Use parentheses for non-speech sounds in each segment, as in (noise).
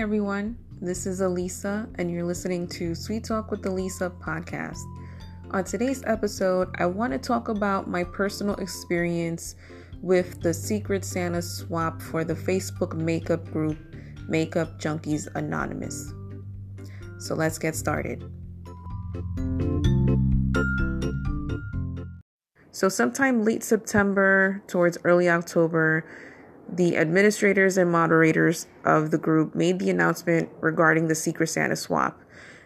everyone. This is Elisa, and you're listening to Sweet Talk with Elisa podcast. On today's episode, I want to talk about my personal experience with the Secret Santa swap for the Facebook makeup group Makeup Junkies Anonymous. So let's get started. So, sometime late September towards early October, the administrators and moderators of the group made the announcement regarding the Secret Santa swap.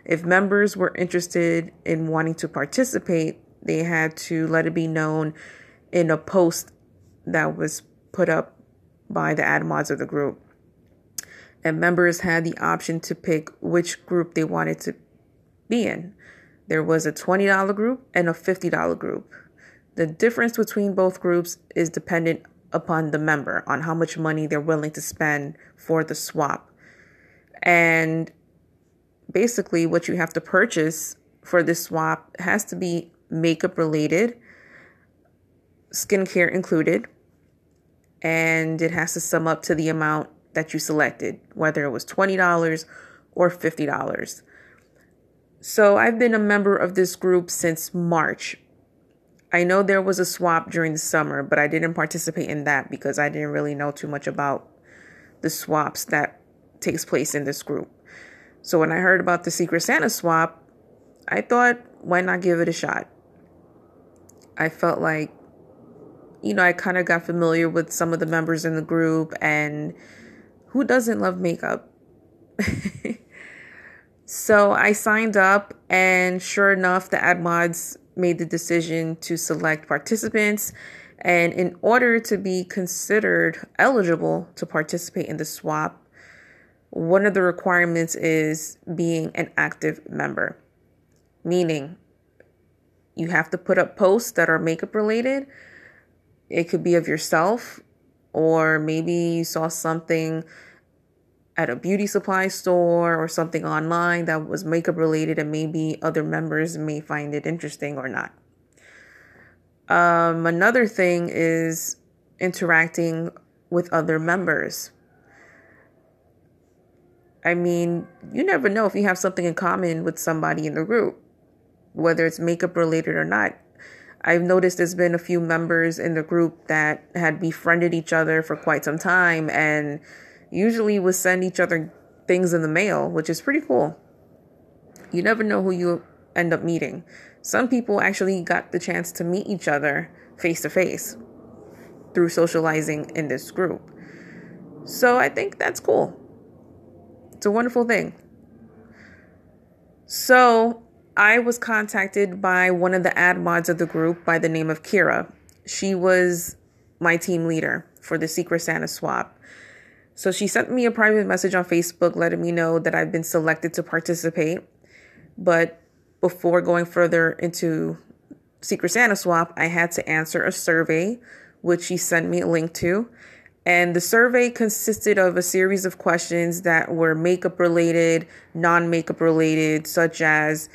If members were interested in wanting to participate, they had to let it be known in a post that was put up by the ad mods of the group. And members had the option to pick which group they wanted to be in. There was a $20 group and a $50 group. The difference between both groups is dependent upon the member on how much money they're willing to spend for the swap. And basically, what you have to purchase for this swap has to be makeup related, skincare included, and it has to sum up to the amount that you selected, whether it was $20 or $50. So I've been a member of this group since March I know there was a swap during the summer, but I didn't participate in that because I didn't really know too much about the swaps that takes place in this group. So when I heard about the Secret Santa swap, I thought, why not give it a shot? I felt like, you know, I kind of got familiar with some of the members in the group, and who doesn't love makeup? (laughs) so I signed up, and sure enough, the ad mods made the decision to select participants. And in order to be considered eligible to participate in the swap, one of the requirements is being an active member, meaning you have to put up posts that are makeup related. It could be of yourself, or maybe you saw something at a beauty supply store or something online that was makeup related and maybe other members may find it interesting or not. Um, another thing is interacting with other members. I mean, you never know if you have something in common with somebody in the group, whether it's makeup related or not. I've noticed there's been a few members in the group that had befriended each other for quite some time and usually we send each other things in the mail, which is pretty cool. You never know who you end up meeting. Some people actually got the chance to meet each other face to face through socializing in this group. So I think that's cool. It's a wonderful thing. So I was contacted by one of the ad mods of the group by the name of Kira. She was my team leader for the Secret Santa swap. So she sent me a private message on Facebook letting me know that I've been selected to participate. But before going further into Secret Santa Swap, I had to answer a survey, which she sent me a link to. And the survey consisted of a series of questions that were makeup related, non makeup related, such as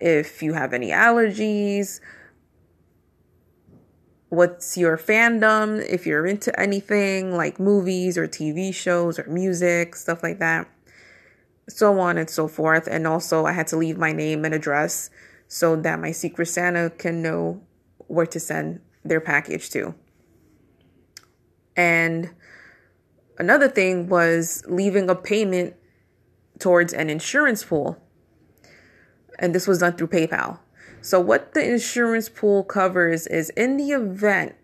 if you have any allergies, what's your fandom, if you're into anything like movies or TV shows or music, stuff like that, so on and so forth. And also, I had to leave my name and address so that my Secret Santa can know where to send their package to. And another thing was leaving a payment towards an insurance pool. And this was done through PayPal. So, what the insurance pool covers is in the event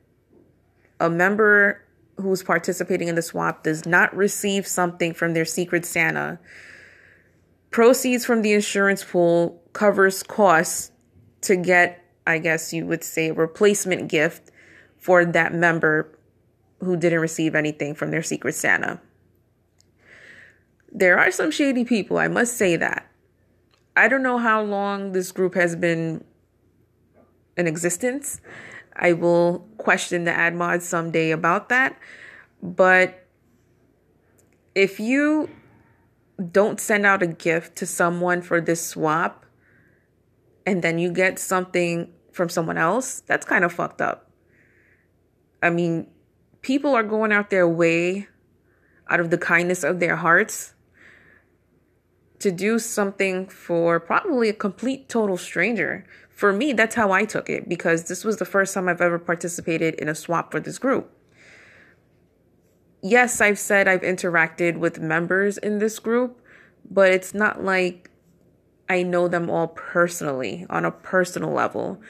a member who's participating in the swap does not receive something from their Secret Santa, proceeds from the insurance pool covers costs to get, I guess you would say, a replacement gift for that member who didn't receive anything from their Secret Santa. There are some shady people, I must say that. I don't know how long this group has been in existence. I will question the ad mod someday about that. But if you don't send out a gift to someone for this swap and then you get something from someone else, that's kind of fucked up. I mean, people are going out their way out of the kindness of their hearts to do something for probably a complete total stranger. For me, that's how I took it because this was the first time I've ever participated in a swap for this group. Yes, I've said I've interacted with members in this group, but it's not like I know them all personally on a personal level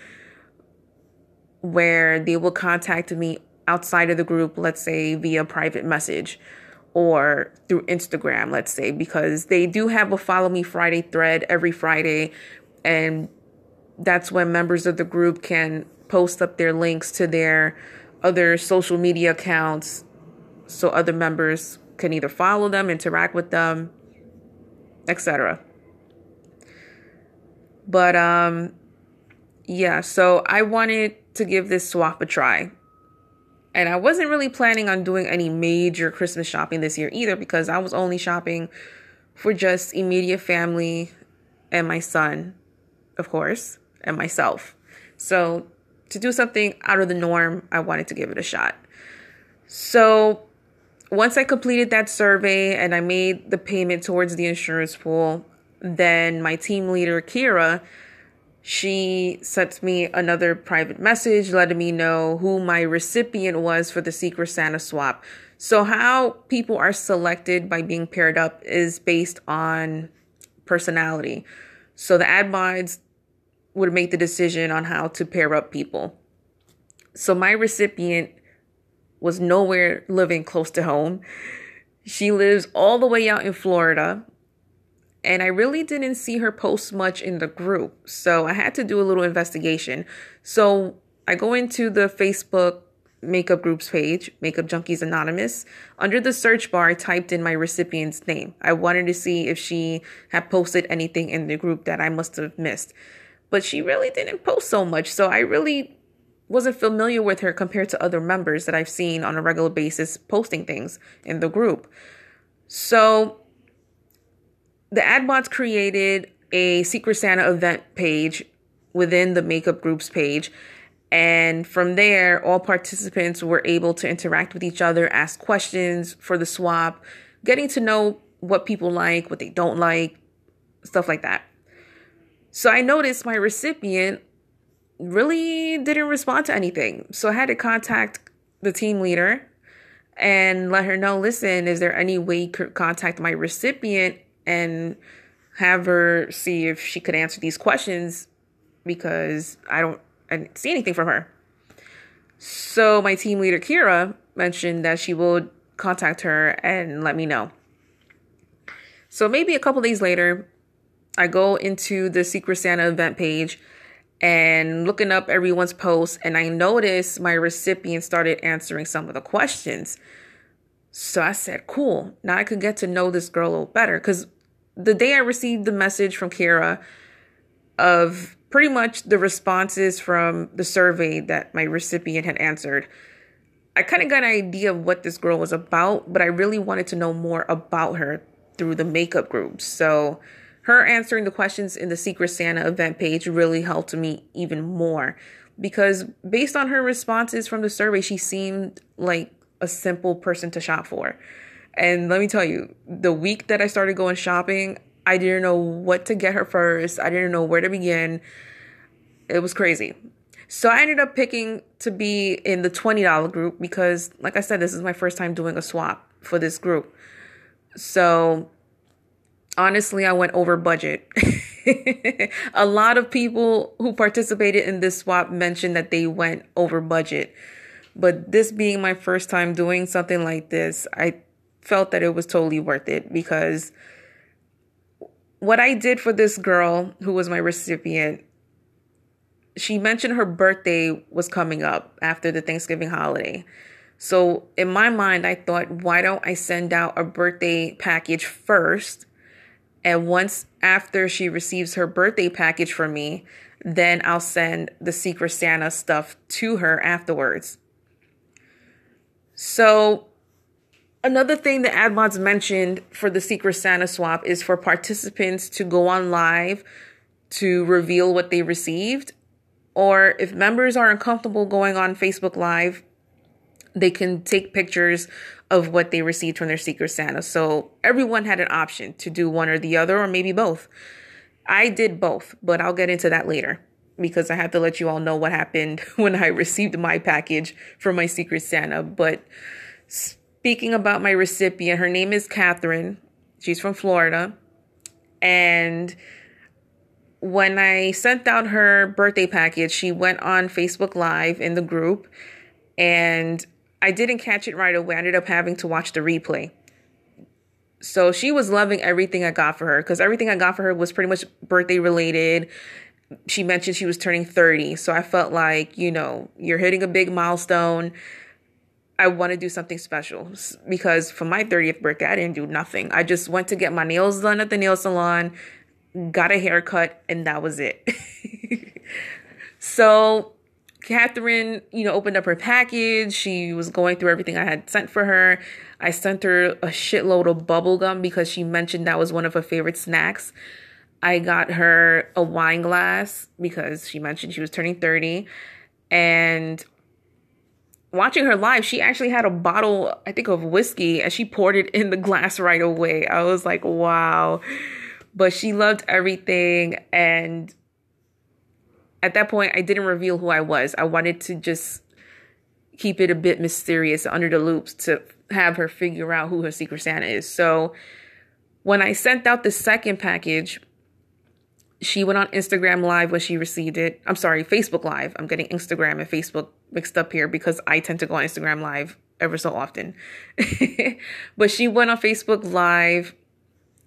where they will contact me outside of the group, let's say via private message or through Instagram, let's say, because they do have a Follow Me Friday thread every Friday. And that's when members of the group can post up their links to their other social media accounts so other members can either follow them, interact with them, etc. But um yeah, so I wanted to give this swap a try. And I wasn't really planning on doing any major Christmas shopping this year either because I was only shopping for just immediate family and my son, of course, and myself. So to do something out of the norm, I wanted to give it a shot. So once I completed that survey and I made the payment towards the insurance pool, then my team leader, Kira, she sent me another private message letting me know who my recipient was for the Secret Santa swap. So, how people are selected by being paired up is based on personality. So, the ad mods would make the decision on how to pair up people. So, my recipient was nowhere living close to home. She lives all the way out in Florida and I really didn't see her post much in the group. So I had to do a little investigation. So I go into the Facebook makeup groups page, Makeup Junkies Anonymous. Under the search bar, I typed in my recipient's name. I wanted to see if she had posted anything in the group that I must have missed. But she really didn't post so much. So I really wasn't familiar with her compared to other members that I've seen on a regular basis posting things in the group. So the AdMods created a Secret Santa event page within the makeup groups page. And from there, all participants were able to interact with each other, ask questions for the swap, getting to know what people like, what they don't like, stuff like that. So I noticed my recipient really didn't respond to anything. So I had to contact the team leader and let her know listen, is there any way you could contact my recipient and have her see if she could answer these questions because I don't I didn't see anything from her. So my team leader Kira mentioned that she will contact her and let me know. So maybe a couple days later, I go into the Secret Santa event page and looking up everyone's posts and I noticed my recipient started answering some of the questions. So I said, cool. Now I could get to know this girl a little better because the day I received the message from Kira of pretty much the responses from the survey that my recipient had answered, I kind of got an idea of what this girl was about, but I really wanted to know more about her through the makeup groups. So her answering the questions in the Secret Santa event page really helped me even more because based on her responses from the survey, she seemed like a simple person to shop for. And let me tell you, the week that I started going shopping, I didn't know what to get her first. I didn't know where to begin. It was crazy. So I ended up picking to be in the $20 group because, like I said, this is my first time doing a swap for this group. So honestly, I went over budget. (laughs) a lot of people who participated in this swap mentioned that they went over budget. But this being my first time doing something like this, I felt that it was totally worth it because what I did for this girl who was my recipient, she mentioned her birthday was coming up after the Thanksgiving holiday. So in my mind, I thought, why don't I send out a birthday package first? And once after she receives her birthday package from me, then I'll send the Secret Santa stuff to her afterwards. So Another thing that AdMods mentioned for the Secret Santa swap is for participants to go on live to reveal what they received. Or if members are uncomfortable going on Facebook Live, they can take pictures of what they received from their Secret Santa. So everyone had an option to do one or the other, or maybe both. I did both, but I'll get into that later because I have to let you all know what happened (laughs) when I received my package from my Secret Santa. But speaking about my recipient, her name is Catherine. She's from Florida. And when I sent out her birthday package, she went on Facebook Live in the group and I didn't catch it right away. I ended up having to watch the replay. So she was loving everything I got for her because everything I got for her was pretty much birthday related. She mentioned she was turning 30. So I felt like, you know, you're hitting a big milestone. I want to do something special because for my 30th birthday, I didn't do nothing. I just went to get my nails done at the nail salon, got a haircut, and that was it. (laughs) so Catherine, you know, opened up her package. She was going through everything I had sent for her. I sent her a shitload of bubble gum because she mentioned that was one of her favorite snacks. I got her a wine glass because she mentioned she was turning 30. And watching her live, she actually had a bottle, I think, of whiskey and she poured it in the glass (laughs) right away. I was like, wow. But she loved everything. And at that point, I didn't reveal who I was. I wanted to just keep it a bit mysterious under the loops to have her figure out who her Secret Santa is. So when I sent out the second package, she went on Instagram Live when she received it. I'm sorry, Facebook Live. I'm getting Instagram and Facebook mixed up here because I tend to go on Instagram Live ever so often. (laughs) but she went on Facebook Live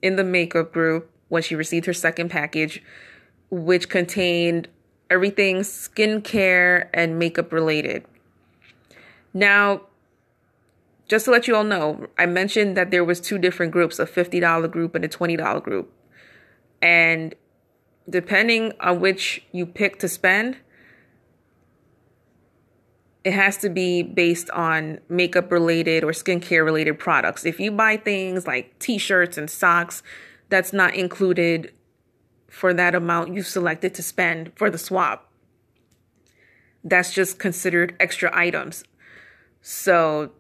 in the makeup group when she received her second package, which contained everything skincare and makeup related. Now, just to let you all know, I mentioned that there was two different groups, a $50 group and a $20 group. And depending on which you pick to spend, it has to be based on makeup related or skincare related products. If you buy things like t-shirts and socks, that's not included for that amount you've selected to spend for the swap. That's just considered extra items. So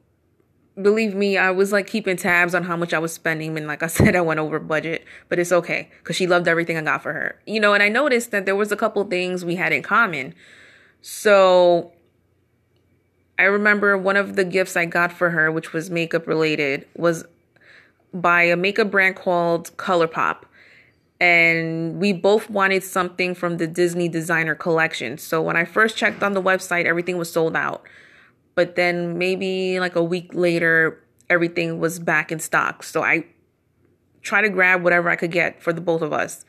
believe me, I was like keeping tabs on how much I was spending. And like I (laughs) said, I went over budget, but it's okay because she loved everything I got for her. You know, and I noticed that there was a couple things we had in common. So I remember one of the gifts I got for her, which was makeup related, was by a makeup brand called ColourPop and we both wanted something from the Disney designer collection. So when I first checked on the website, everything was sold out. But then maybe like a week later, everything was back in stock. So I tried to grab whatever I could get for the both of us.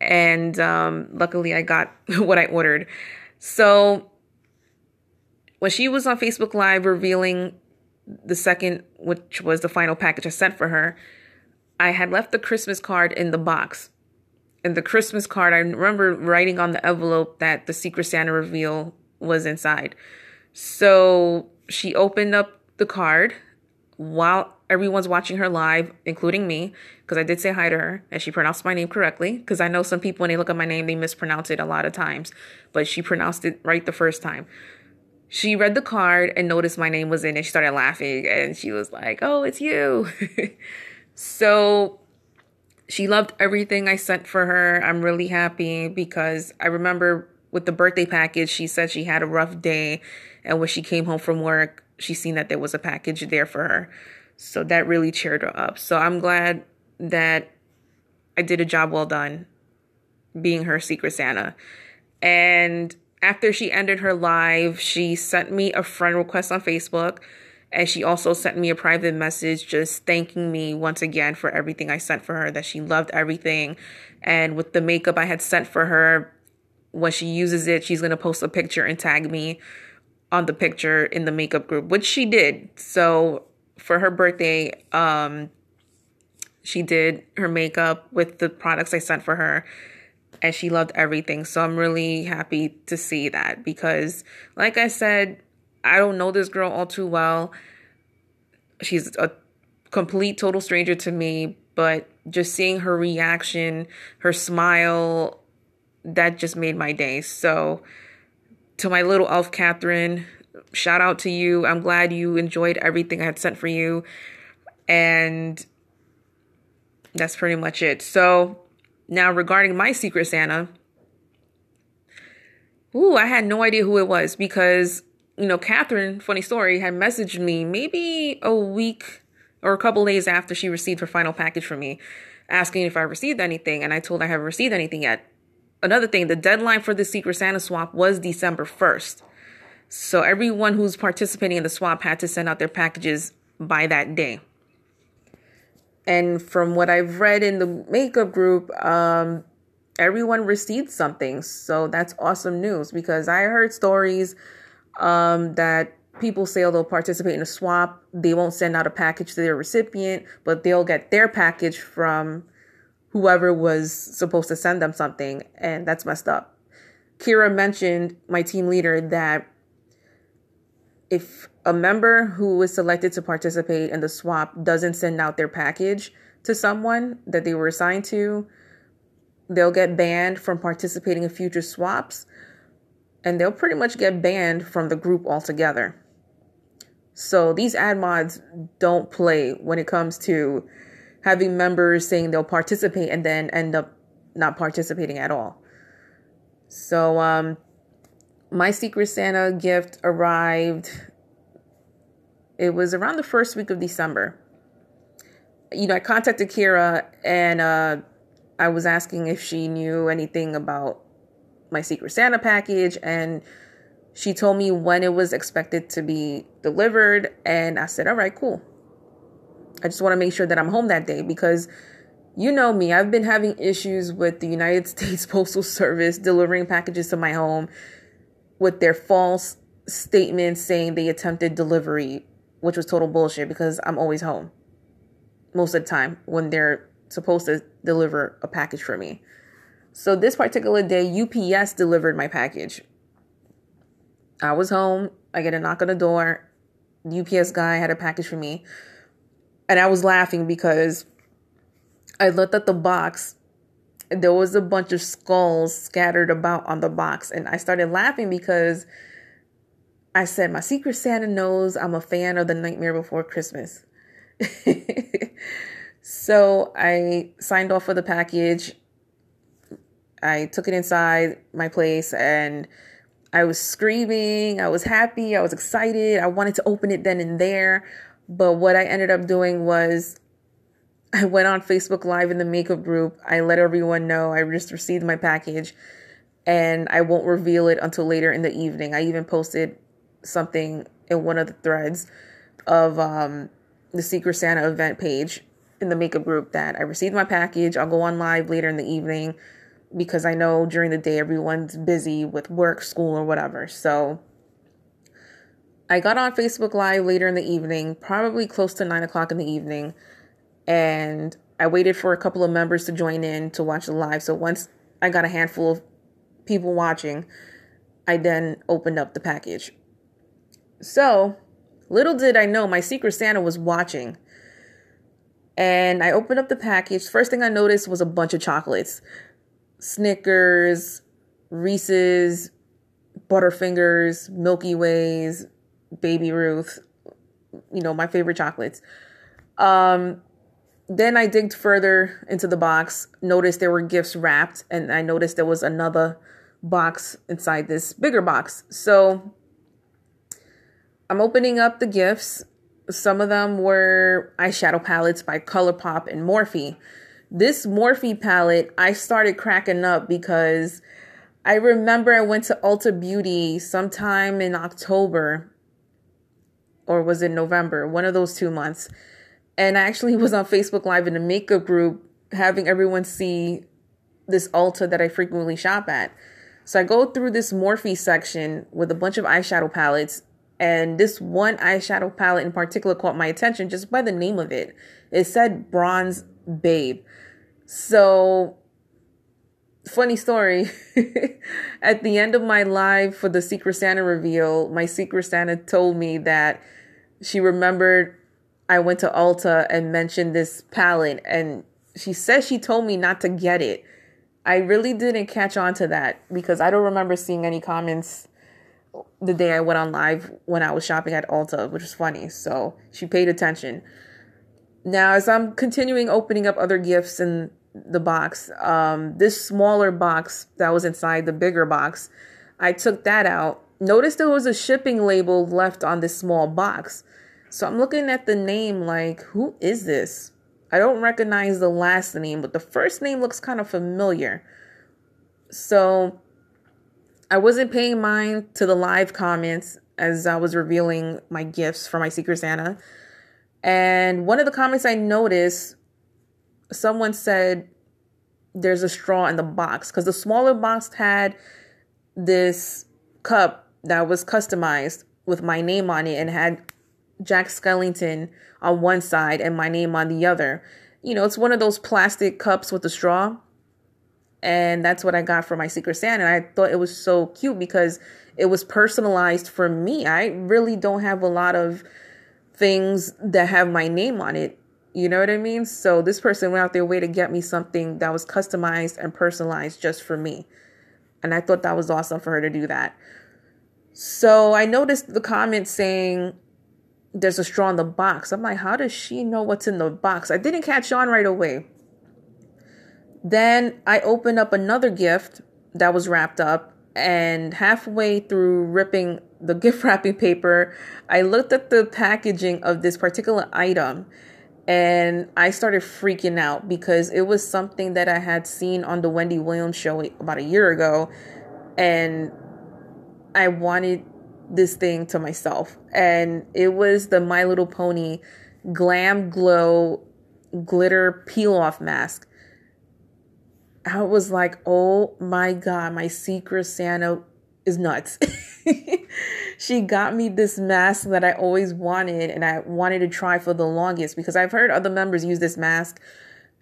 And um, luckily, I got (laughs) what I ordered. So when she was on Facebook Live revealing the second, which was the final package I sent for her, I had left the Christmas card in the box. And the Christmas card, I remember writing on the envelope that the Secret Santa reveal was inside. So she opened up the card while everyone's watching her live, including me, because I did say hi to her and she pronounced my name correctly. Because I know some people, when they look at my name, they mispronounce it a lot of times, but she pronounced it right the first time. She read the card and noticed my name was in it. She started laughing and she was like, Oh, it's you. (laughs) So she loved everything I sent for her. I'm really happy because I remember with the birthday package, she said she had a rough day. And when she came home from work, she seen that there was a package there for her. So that really cheered her up. So I'm glad that I did a job well done being her Secret Santa. And after she ended her live, she sent me a friend request on Facebook and she also sent me a private message just thanking me once again for everything I sent for her, that she loved everything. And with the makeup I had sent for her, when she uses it, she's going to post a picture and tag me on the picture in the makeup group, which she did. So for her birthday, um, she did her makeup with the products I sent for her and she loved everything. So I'm really happy to see that because, like I said, I don't know this girl all too well. She's a complete total stranger to me, but just seeing her reaction, her smile, that just made my day. So, to my little elf Catherine, shout out to you. I'm glad you enjoyed everything I had sent for you. And that's pretty much it. So now regarding my Secret Santa, ooh, I had no idea who it was because, you know, Catherine, funny story, had messaged me maybe a week or a couple days after she received her final package from me, asking if I received anything. And I told her I haven't received anything yet. Another thing, the deadline for the Secret Santa swap was December 1st. So everyone who's participating in the swap had to send out their packages by that day. And from what I've read in the makeup group, um, everyone received something. So that's awesome news because I heard stories um, that people say they'll participate in a swap. They won't send out a package to their recipient, but they'll get their package from whoever was supposed to send them something. And that's messed up. Kira mentioned, my team leader, that if a member who is selected to participate in the swap doesn't send out their package to someone that they were assigned to, they'll get banned from participating in future swaps and they'll pretty much get banned from the group altogether. So these ad mods don't play when it comes to having members saying they'll participate and then end up not participating at all. So um my Secret Santa gift arrived. It was around the first week of December. You know, I contacted Kira and uh, I was asking if she knew anything about my Secret Santa package, and she told me when it was expected to be delivered. And I said, All right, cool. I just want to make sure that I'm home that day because you know me, I've been having issues with the United (laughs) States Postal Service delivering packages to my home with their false statements saying they attempted delivery, which was total bullshit because I'm always home most of the time when they're supposed to deliver a package for me. So this particular day, UPS delivered my package. I was home. I get a knock on the door. The UPS guy had a package for me. And I was laughing because I looked at the box there was a bunch of skulls scattered about on the box. And I started laughing because I said, My Secret Santa knows I'm a fan of The Nightmare Before Christmas. (laughs) so I signed off for the package. I took it inside my place and I was screaming. I was happy. I was excited. I wanted to open it then and there. But what I ended up doing was I went on Facebook Live in the makeup group. I let everyone know I just received my package and I won't reveal it until later in the evening. I even posted something in one of the threads of um, the Secret Santa event page in the makeup group that I received my package. I'll go on live later in the evening because I know during the day everyone's busy with work, school, or whatever. So I got on Facebook Live later in the evening, probably close to nine o'clock in the evening and I waited for a couple of members to join in to watch the live. So once I got a handful of people watching, I then opened up the package. So little did I know my Secret Santa was watching. And I opened up the package. First thing I noticed was a bunch of chocolates Snickers, Reese's, Butterfingers, Milky Ways, Baby Ruth, you know, my favorite chocolates. Um, then I digged further into the box, noticed there were gifts wrapped, and I noticed there was another box inside this bigger box. So I'm opening up the gifts. Some of them were eyeshadow palettes by ColourPop and Morphe. This Morphe palette, I started cracking up because I remember I went to Ulta Beauty sometime in October or was it November, one of those two months and I actually (laughs) was on Facebook Live in a makeup group having everyone see this Ulta that I frequently shop at. So I go through this Morphe section with a bunch of eyeshadow palettes, and this one eyeshadow palette in particular caught my attention just by the name of it. It said Bronze Babe. So, funny story. (laughs) At the end of my live for the Secret Santa reveal, my Secret Santa told me that she remembered I went to Ulta and mentioned this palette, and she says she told me not to get it. I really didn't catch on to that because I don't remember seeing any comments the day I went on live when I was shopping at Ulta which was funny. So she paid attention. Now, as I'm continuing opening up other gifts in the box, um, this smaller box that was inside the bigger box, I took that out. Notice there was a shipping label left on this small box. So I'm looking at the name like, who is this? I don't recognize the last name, but the first name looks kind of familiar. So I wasn't paying mind to the live comments as I was revealing my gifts for my Secret Santa. And one of the comments I noticed, someone said there's a straw in the box because the smaller box had this cup that was customized with my name on it and had Jack Skellington on one side and my name on the other. You know, it's one of those plastic cups with a straw. And that's what I got for my Secret Santa. And I thought it was so cute because it was personalized for me. I really don't have a lot of things that have my name on it. You know what I mean? So this person went out their way to get me something that was customized and personalized just for me. And I thought that was awesome for her to do that. So I noticed the comment saying, there's a straw in the box. I'm like, how does she know what's in the box? I didn't catch on right away. Then I opened up another gift that was wrapped up, and halfway through ripping the (laughs) gift wrapping paper, I looked at the packaging of this particular item and I started freaking out because it was something that I had seen on the Wendy Williams show about a year ago, and I wanted this thing to myself. And it was the My Little Pony Glam Glow glitter peel off mask. I was like, oh my God, my secret Santa is nuts. (laughs) (laughs) she got me this mask that I always wanted and I wanted to try for the longest because I've heard other members use this mask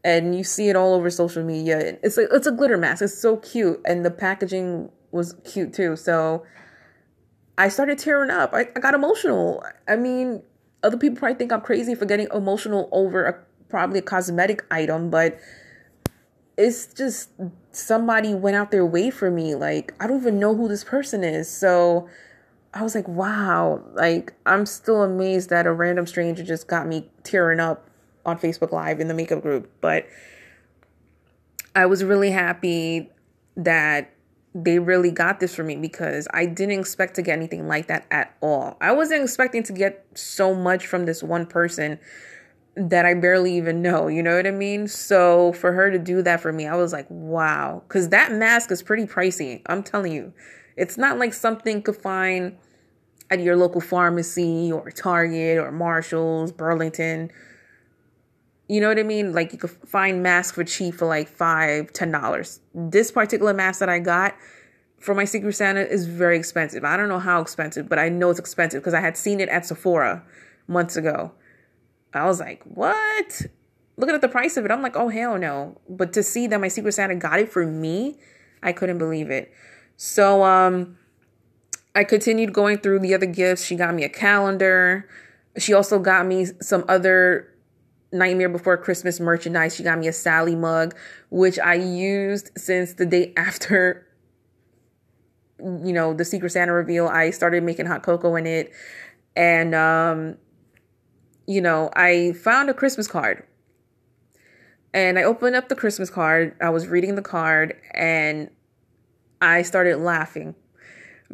and you see it all over social media. It's a, it's a glitter mask. It's so cute and the packaging was cute too. So I started tearing up. I, I got emotional. I mean, other people probably think I'm crazy for getting emotional over a, probably a cosmetic item, but it's just somebody went out their way for me. Like, I don't even know who this person is. So I was like, wow. Like, I'm still amazed that a random stranger just got me tearing up on Facebook Live in the makeup group. But I was really happy that they really got this for me because I didn't expect to get anything like that at all. I wasn't expecting to get so much from this one person that I barely even know, you know what I mean? So for her to do that for me, I was like, wow. Because that mask is pretty pricey. I'm telling you. It's not like something you could find at your local pharmacy or Target or Marshall's, Burlington. You know what I mean? Like you could find masks for cheap for like five, ten dollars. This particular mask that I got for my Secret Santa is very expensive. I don't know how expensive, but I know it's expensive because I had seen it at Sephora months ago. I was like, what? Looking at the price of it, I'm like, oh hell no. But to see that my Secret Santa got it for me, I couldn't believe it. So um I continued going through the other gifts. She got me a calendar. She also got me some other Nightmare Before Christmas merchandise. She got me a Sally mug, which I used since the day (laughs) after, you know, the Secret Santa reveal. I started making hot cocoa in it. And, um, you know, I found a Christmas card. And I opened up the Christmas card. I was reading the card and I started laughing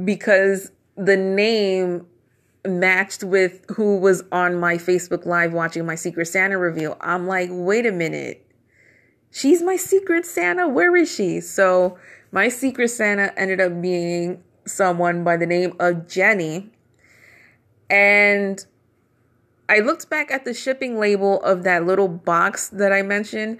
because the name matched with who was on my Facebook Live watching my Secret Santa reveal. I'm like, wait a minute. She's my Secret Santa. Where is she? So, my Secret Santa ended up being someone by the name of Jenny. And I looked back at the shipping label of that little box that I mentioned.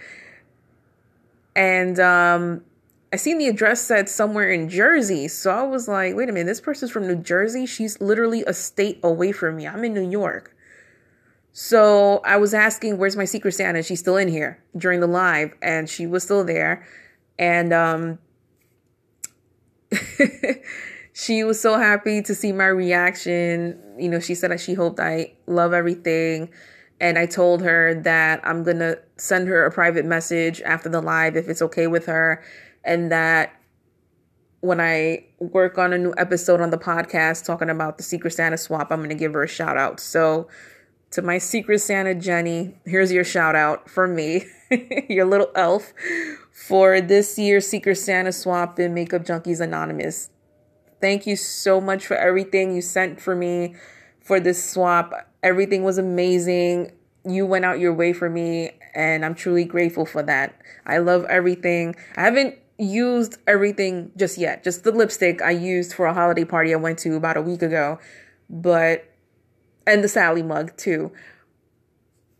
And um, I seen the address said somewhere in Jersey. So I was like, wait a minute, this person's from New Jersey. She's literally a state away from me. I'm in New York. So I was asking, where's my Secret Santa? She's still in here during the live, and she was still there. And um, (laughs) she was so happy to see my reaction. You know, she said that she hoped I love everything. And I told her that I'm going to send her a private message after the live if it's okay with her and that when I work on a new episode on the podcast talking about the Secret Santa swap, I'm going to give her a shout out. So, to my Secret Santa Jenny, here's your shout out from me, (laughs) your little elf, for this year's Secret Santa swap in Makeup Junkies Anonymous. Thank you so much for everything you sent for me for this swap. Everything was amazing. You went out your way for me, and I'm truly grateful for that. I love everything. I haven't used everything just yet. Just the lipstick I used for a holiday party I went to about a week ago. But and the Sally mug too.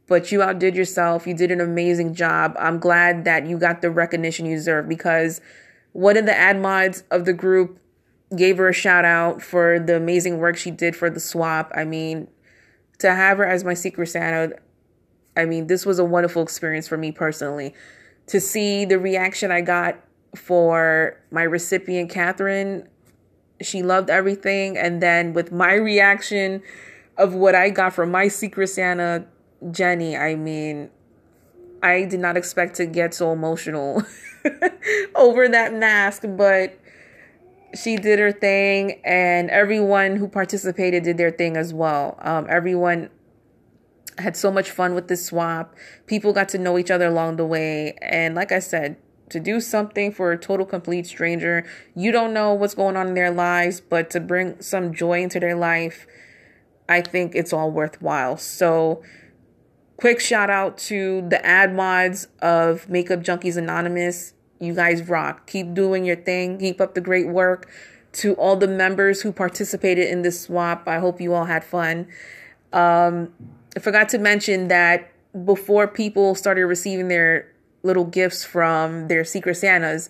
But you outdid yourself. You did an amazing job. I'm glad that you got the recognition you deserve because one of the ad mods of the group gave her a shout out for the amazing work she did for the swap. I mean, to have her as my Secret Santa, I mean, this was a wonderful experience for me personally. To see the reaction I got for my recipient, Catherine. She loved everything. And then with my reaction of what I got from my Secret Santa, Jenny, I mean, I did not expect to get so emotional (laughs) over that mask, but she did her thing, and everyone who participated did their thing as well. Um, everyone had so much fun with this swap. People got to know each other along the way, and like I said, to do something for a total complete stranger. You don't know what's going on in their lives, but to bring some joy into their life, I think it's all worthwhile. So, quick shout out to the ad mods of Makeup Junkies Anonymous. You guys rock. Keep doing your thing. Keep up the great work. To all the members who participated in this swap, I hope you all had fun. Um, I forgot to mention that before people started receiving their little gifts from their Secret Santas,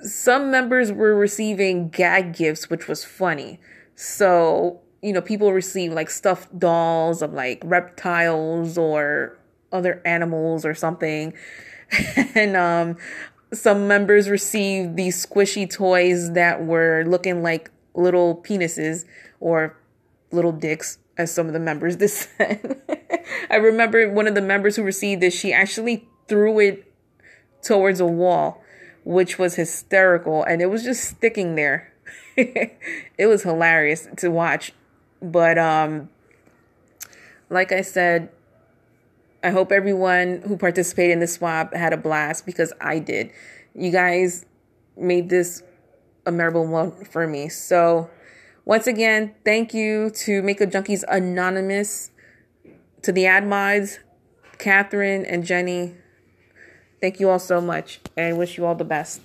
some members were receiving gag gifts, which was funny. So, you know, people receive like stuffed dolls of like reptiles or other animals or something. (laughs) and um some members received these squishy toys that were looking like little penises or little dicks as some of the members (laughs) said. I remember one of the members who received this, she actually threw it towards a wall, which was hysterical. And it was just sticking there. (laughs) it was hilarious to watch. But um, like I said, I hope everyone who participated in the swap had a blast because I did. You guys made this a memorable one for me. So, once again, thank you to Makeup Junkies Anonymous, to the ad mods, Catherine and Jenny. Thank you all so much and wish you all the best.